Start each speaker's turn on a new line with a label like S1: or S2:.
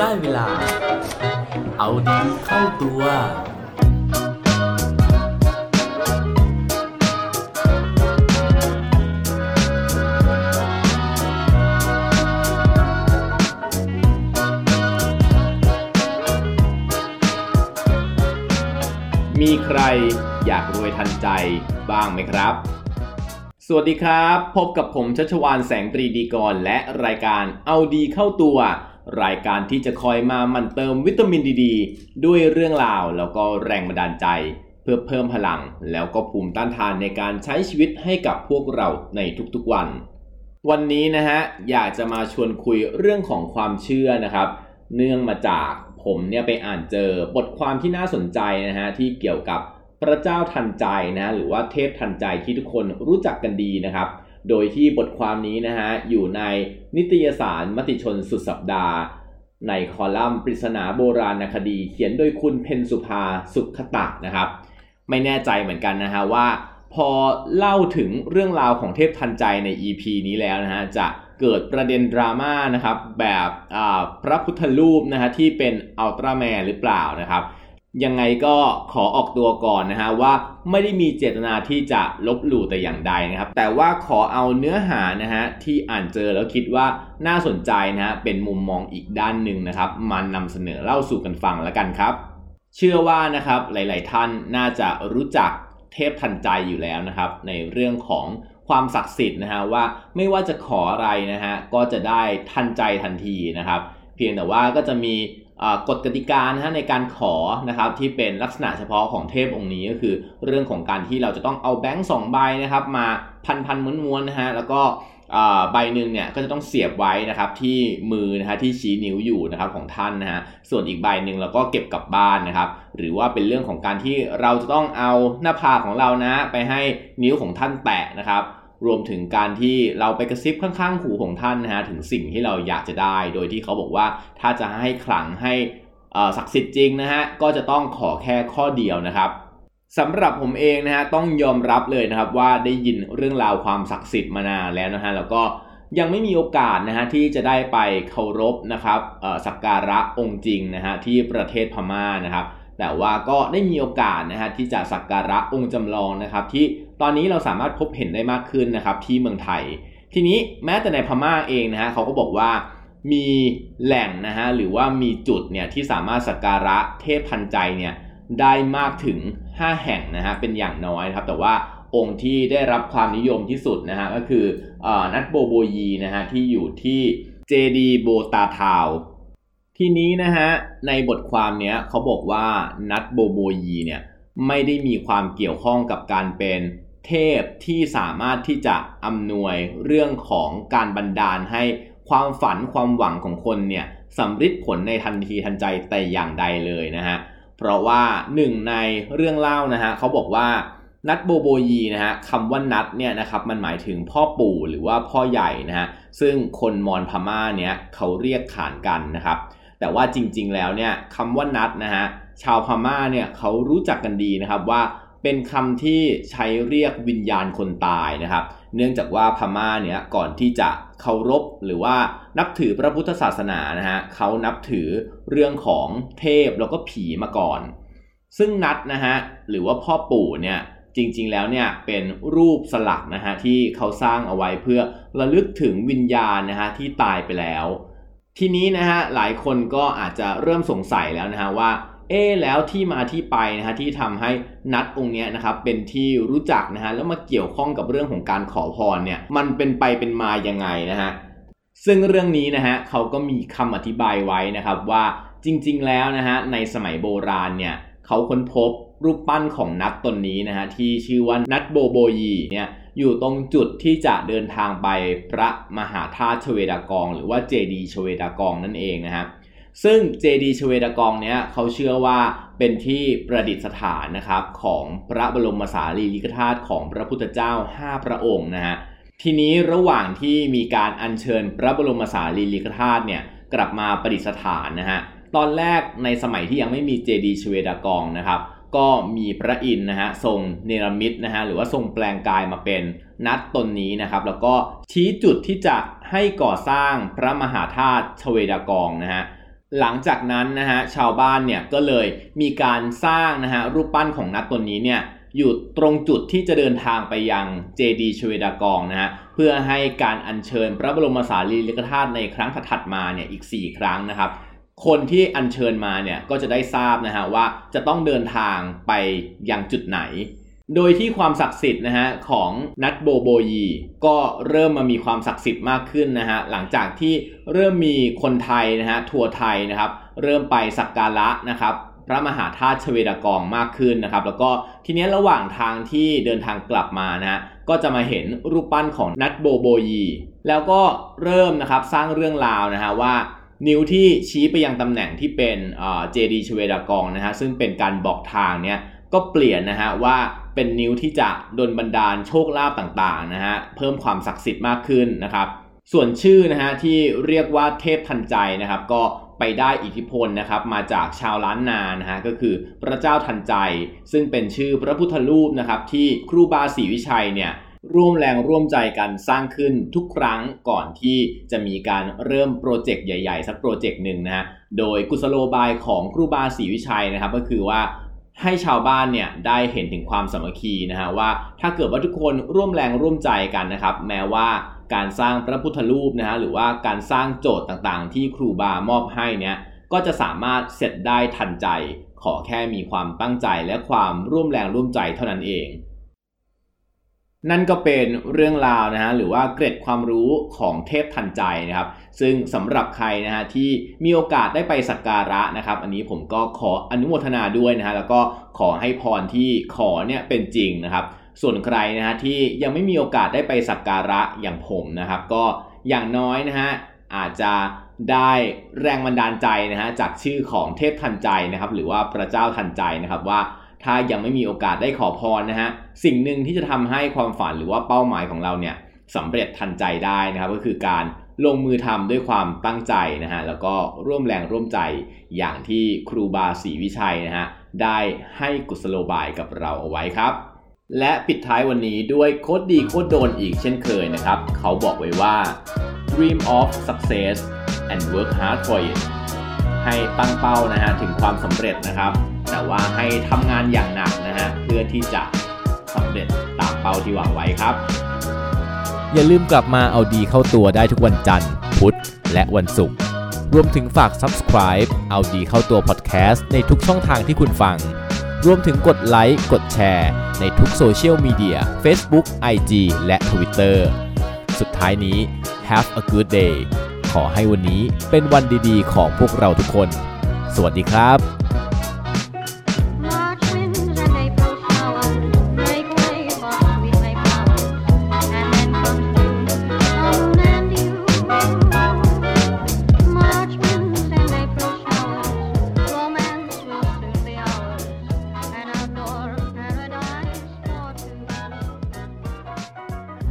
S1: ได้เวลา เอาดีเข้าตัว
S2: มีใครอยากรวยทันใจบ้างไหมครับ สวัสดีครับ พบกับผมชัชวานแสงตรีดีกร และรายการเอาดีเข้าตัว รายการที่จะคอยมามันเติมวิตามินดีดด้วยเรื่องราวแล้วก็แรงบันดาลใจ เพื่อเพิ่มพลัง แล้วก็ภูมิต้านทานในการใช้ชีวิตให้กับพวกเราในทุกๆวัน วันนี้นะฮะอยากจะมาชวนคุยเรื่องของความเชื่อนะครับ เนื่องมาจากผมเนี่ยไปอ่านเจอบทความที่น่าสนใจนะฮะที่เกี่ยวกับพระเจ้าทันใจนะหรือว่าเทพทันใจที่ทุกคนรู้จักกันดีนะครับ โดยที่บทความนี้นะฮะอยู่ในนิตยสารมติชนสุดสัปดาห์ ในคอลัมน์ปริศนาโบราณคดี เขียนโดยคุณเพนสุภาสุขตะนะครับ ไม่แน่ใจเหมือนกันนะฮะว่า พอเล่าถึงเรื่องราวของเทพทันใจใน EP นี้แล้วนะฮะจะเกิดประเด็นดราม่านะครับแบบพระพุทธรูปนะฮะที่เป็นอัลตร้าแมนหรือเปล่านะครับ ยังไงก็ขอออกตัวก่อนนะฮะว่าไม่ได้มีเจตนาที่จะลบหลู่แต่อย่างใดนะครับ แต่ว่าขอเอาเนื้อหานะฮะที่อ่านเจอแล้วคิดว่าน่าสนใจนะฮะเป็นมุมมองอีกด้านหนึ่งนะครับมานำเสนอเล่าสู่กันฟังแล้วกันครับ เชื่อว่านะครับหลาย ๆ ท่านน่าจะรู้จักเทพทันใจอยู่แล้วนะครับ ในเรื่องของความศักดิ์สิทธิ์นะฮะว่าไม่ว่าจะขออะไรนะฮะก็จะได้ทันใจทันทีนะครับ เพียงแต่ว่าก็จะมี กฎกติกานะฮะในการขอนะครับที่เป็นลักษณะเฉพาะของเทพองค์นี้ก็คือ เรื่องของการที่เราจะต้องเอาแบงค์สองใบนะครับมาพันพันม้วนๆนะฮะแล้วก็ใบหนึ่งเนี่ยก็จะต้องเสียบไว้นะครับที่มือนะฮะที่ชี้นิ้วอยู่นะครับของท่านนะฮะส่วนอีกใบหนึ่งเราก็เก็บกลับบ้านนะครับ หรือว่าเป็นเรื่องของการที่เราจะต้องเอาหน้าผากของเรานะไปให้นิ้วของท่านแตะนะครับ รวมถึงการที่เราไปกระซิบข้างๆหูของท่านนะฮะถึงสิ่งที่เราอยากจะได้ โดยที่เขาบอกว่าถ้าจะให้ขลังให้ศักดิ์สิทธิ์จริงนะฮะก็จะต้องขอแค่ข้อเดียวนะครับสำหรับผมเองนะฮะต้องยอมรับเลยนะครับว่าได้ยินเรื่องราวความศักดิ์สิทธิ์มานานแล้วนะฮะแล้วก็ยังไม่มีโอกาสนะฮะที่จะได้ไปเคารพนะครับสักการะองค์จริงนะฮะที่ประเทศพม่านะครับ แต่ว่าก็ได้มีโอกาสนะฮะที่จะสักการะองค์จำลองนะครับที่ ตอนนี้เราสามารถพบเห็นได้มากขึ้นนะครับที่เมืองไทย ทีนี้แม้แต่ในพม่าเองนะฮะเขาก็บอกว่ามีแหล่งนะฮะหรือว่ามีจุดเนี่ยที่สามารถสักการะเทพพันใจเนี่ยได้มากถึง 5 แห่งนะฮะเป็นอย่างน้อยครับแต่ว่าองค์ที่ได้รับความนิยมที่สุดนะฮะก็คืออนัทโบโบยีนะฮะที่อยู่ที่เจดีโบตาทาวทีนี้นะฮะในบทความเนี้ยเขาบอกว่านัทโบโบยีเนี่ยไม่ได้มีความเกี่ยวข้องกับการเป็น เทพที่สามารถที่จะอำนวยเรื่องของการบันดาลให้ความฝันความหวังของคนเนี่ยสำฤทธิ์ผลในทันทีทันใจแต่อย่างใดเลยนะฮะเพราะว่าหนึ่งในเรื่องเล่านะฮะเขาบอกว่านัดโบโบยีนะฮะคำว่านัดเนี่ยนะครับมันหมายถึงพ่อปู่หรือว่าพ่อใหญ่นะฮะซึ่งคนมอญพม่าเนี่ยเขาเรียกขานกันนะครับแต่ว่าจริงๆแล้วเนี่ยคำว่านัดนะฮะชาวพม่าเนี่ยเขารู้จักกันดีนะครับว่า เป็นคำที่ใช้เรียกวิญญาณคนตายนะครับ เนื่องจากว่าพม่าเนี่ยก่อนที่จะเคารพหรือว่านับถือพระพุทธศาสนานะฮะเขานับถือเรื่องของเทพแล้วก็ผีมาก่อน ซึ่งนัดนะฮะหรือว่าพ่อปู่เนี่ยจริงๆแล้วเนี่ยเป็นรูปสลักนะฮะที่เขาสร้างเอาไว้เพื่อระลึกถึงวิญญาณนะฮะที่ตายไปแล้ว ทีนี้นะฮะหลายคนก็อาจจะเริ่มสงสัยแล้วนะฮะว่า เอ๊แล้วที่มาที่ไปนะฮะที่ทำให้นัดองค์นี้ยนะครับเป็นที่รู้จักนะฮะแล้วมาเกี่ยวข้องกับเรื่องของการขอพรเนี่ยมันเป็นไปเป็นมายังไงนะฮะซึ่งเรื่องนี้นะฮะเขาก็มีคำอธิบายไว้นะครับว่าจริง ๆ แล้วนะฮะในสมัยโบราณเนี่ยเขาค้นพบรูปปั้นของนัดตนนี้นะฮะที่ชื่อว่านัดโบโบยีเนี่ยอยู่ตรงจุดที่จะเดินทางไปพระมหาธาตุชเวดากอง หรือว่าเจดีชเวดากองนั่นเองนะฮะ ซึ่งเจดีชเวดากองเนี้ยเขาเชื่อว่าเป็นที่ประดิษฐานนะครับของพระบรมสารีริกธาตุของพระพุทธเจ้า 5 พระองค์นะฮะทีนี้ระหว่างที่มีการอัญเชิญพระบรมสารีริกธาตุเนี่ยกลับมาประดิษฐานนะฮะตอนแรกในสมัยที่ยังไม่มีเจดีชเวดากองนะครับก็มีพระอินทร์นะฮะทรงเนรมิตนะฮะหรือว่าทรงแปลงกายมาเป็นนัดตนนี้นะครับ แล้วก็ชี้จุดที่จะให้ก่อสร้างพระมหาธาตุชเวดากองนะฮะ หลังจากนั้นนะฮะชาวบ้านเนี่ยก็เลยมีการสร้างนะฮะรูปปั้นของนักตนนี้เนี่ยอยู่ตรงจุดที่จะเดินทางไปยังเจดีชเวดากองนะฮะเพื่อให้การอัญเชิญพระบรมสารีริกธาตุในครั้งถัดมาเนี่ยอีก 4 ครั้งนะครับ คนที่อัญเชิญมาเนี่ยก็จะได้ทราบนะฮะว่าจะต้องเดินทางไปยังจุดไหน โดยที่ความศักดิ์สิทธิ์นะฮะของนัทโบโบยี ก็เริ่มมามีความศักดิ์สิทธิ์มากขึ้นนะฮะหลังจากที่เริ่มมีคนไทยนะฮะทัวร์ไทยนะครับเริ่มไปสักการะนะครับพระมหาธาตุชเวดากองมากขึ้นนะครับ แล้วก็ทีนี้ระหว่างทางที่เดินทางกลับมานะก็จะมาเห็นรูปปั้นของนัทโบโบยี แล้วก็เริ่มนะครับสร้างเรื่องราวนะฮะว่านิ้วที่ชี้ไปยังตำแหน่งที่เป็นเจดีชเวดากองนะฮะซึ่งเป็นการบอกทางเนี่ยก็เปลี่ยนนะฮะว่า เป็นนิ้วที่จะดลบันดาลโชคลาภต่างๆนะฮะเพิ่มความศักดิ์สิทธิ์มากขึ้นนะครับส่วนชื่อนะฮะที่เรียกว่าเทพทันใจนะครับ ก็ไปได้อิทธิพลนะครับมาจากชาวล้านนานะฮะก็คือพระเจ้าทันใจ ซึ่งเป็นชื่อพระพุทธรูปนะครับที่ครูบาศรีวิชัยเนี่ยร่วมแรงร่วมใจกันสร้างขึ้นทุกครั้งก่อนที่จะมีการเริ่มโปรเจกต์ใหญ่ ๆ สักโปรเจกต์หนึ่งนะฮะโดยกุศโลบายของครูบาศรีวิชัยนะครับ ก็คือว่า ให้ชาวบ้านเนี่ยได้เห็นถึงความสามัคคีนะฮะว่าถ้าเกิดว่าทุกคนร่วมแรงร่วมใจกันนะครับ แม้ว่าการสร้างพระพุทธรูปนะฮะหรือว่าการสร้างโจทย์ต่างๆ ที่ครูบามอบให้เนี่ยก็จะสามารถเสร็จได้ทันใจ ขอแค่มีความตั้งใจและความร่วมแรงร่วมใจเท่านั้นเอง นั่นก็เป็นเรื่องราวนะฮะหรือว่าเกร็ดความรู้ของเทพทันใจนะครับ ซึ่งสำหรับใครนะฮะที่มีโอกาสได้ไปสักการะนะครับ อันนี้ผมก็ขออนุโมทนาด้วยนะฮะแล้วก็ขอให้พรที่ขอเนี่ยเป็นจริงนะครับ ส่วนใครนะฮะที่ยังไม่มีโอกาสได้ไปสักการะอย่างผมนะครับ ก็อย่างน้อยนะฮะอาจจะได้แรงบันดาลใจนะฮะจากชื่อของเทพทันใจนะครับ หรือว่าพระเจ้าทันใจนะครับว่า ถ้ายังไม่มีโอกาสได้ขอพรนะฮะสิ่งหนึ่งที่จะทำให้ความฝันหรือว่าเป้าหมายของเราเนี่ยสำเร็จทันใจได้นะครับก็คือการลงมือทำด้วยความตั้งใจนะฮะแล้วก็ร่วมแรงร่วมใจอย่างที่ครูบาศรีวิชัยนะฮะได้ให้กุศโลบายกับเราเอาไว้ครับ และปิดท้ายวันนี้ด้วยโคดดีโคดโดนอีกเช่นเคยนะครับ เขาบอกไว้ว่า dream of success and work hard for it ให้ตั้งเป้านะฮะถึงความสำเร็จนะครับ ว่าให้ทำงานอย่างหนักนะฮะเพื่อที่จะสำเร็จตามเป้าที่วางไว้ครับ
S3: อย่าลืมกลับมาเอาดีเข้าตัวได้ทุกวันจันทร์ พุธ และวันศุกร์รวมถึงฝาก subscribe เอาดีเข้าตัว podcast ในทุกช่องทางที่คุณฟัง รวมถึงกดไลค์ กดแชร์ ในทุกโซเชียลมีเดีย Facebook IG และ Twitter สุดท้ายนี้ have a good day ขอให้วันนี้เป็นวันดีๆ ของพวกเราทุกคน สวัสดีครับ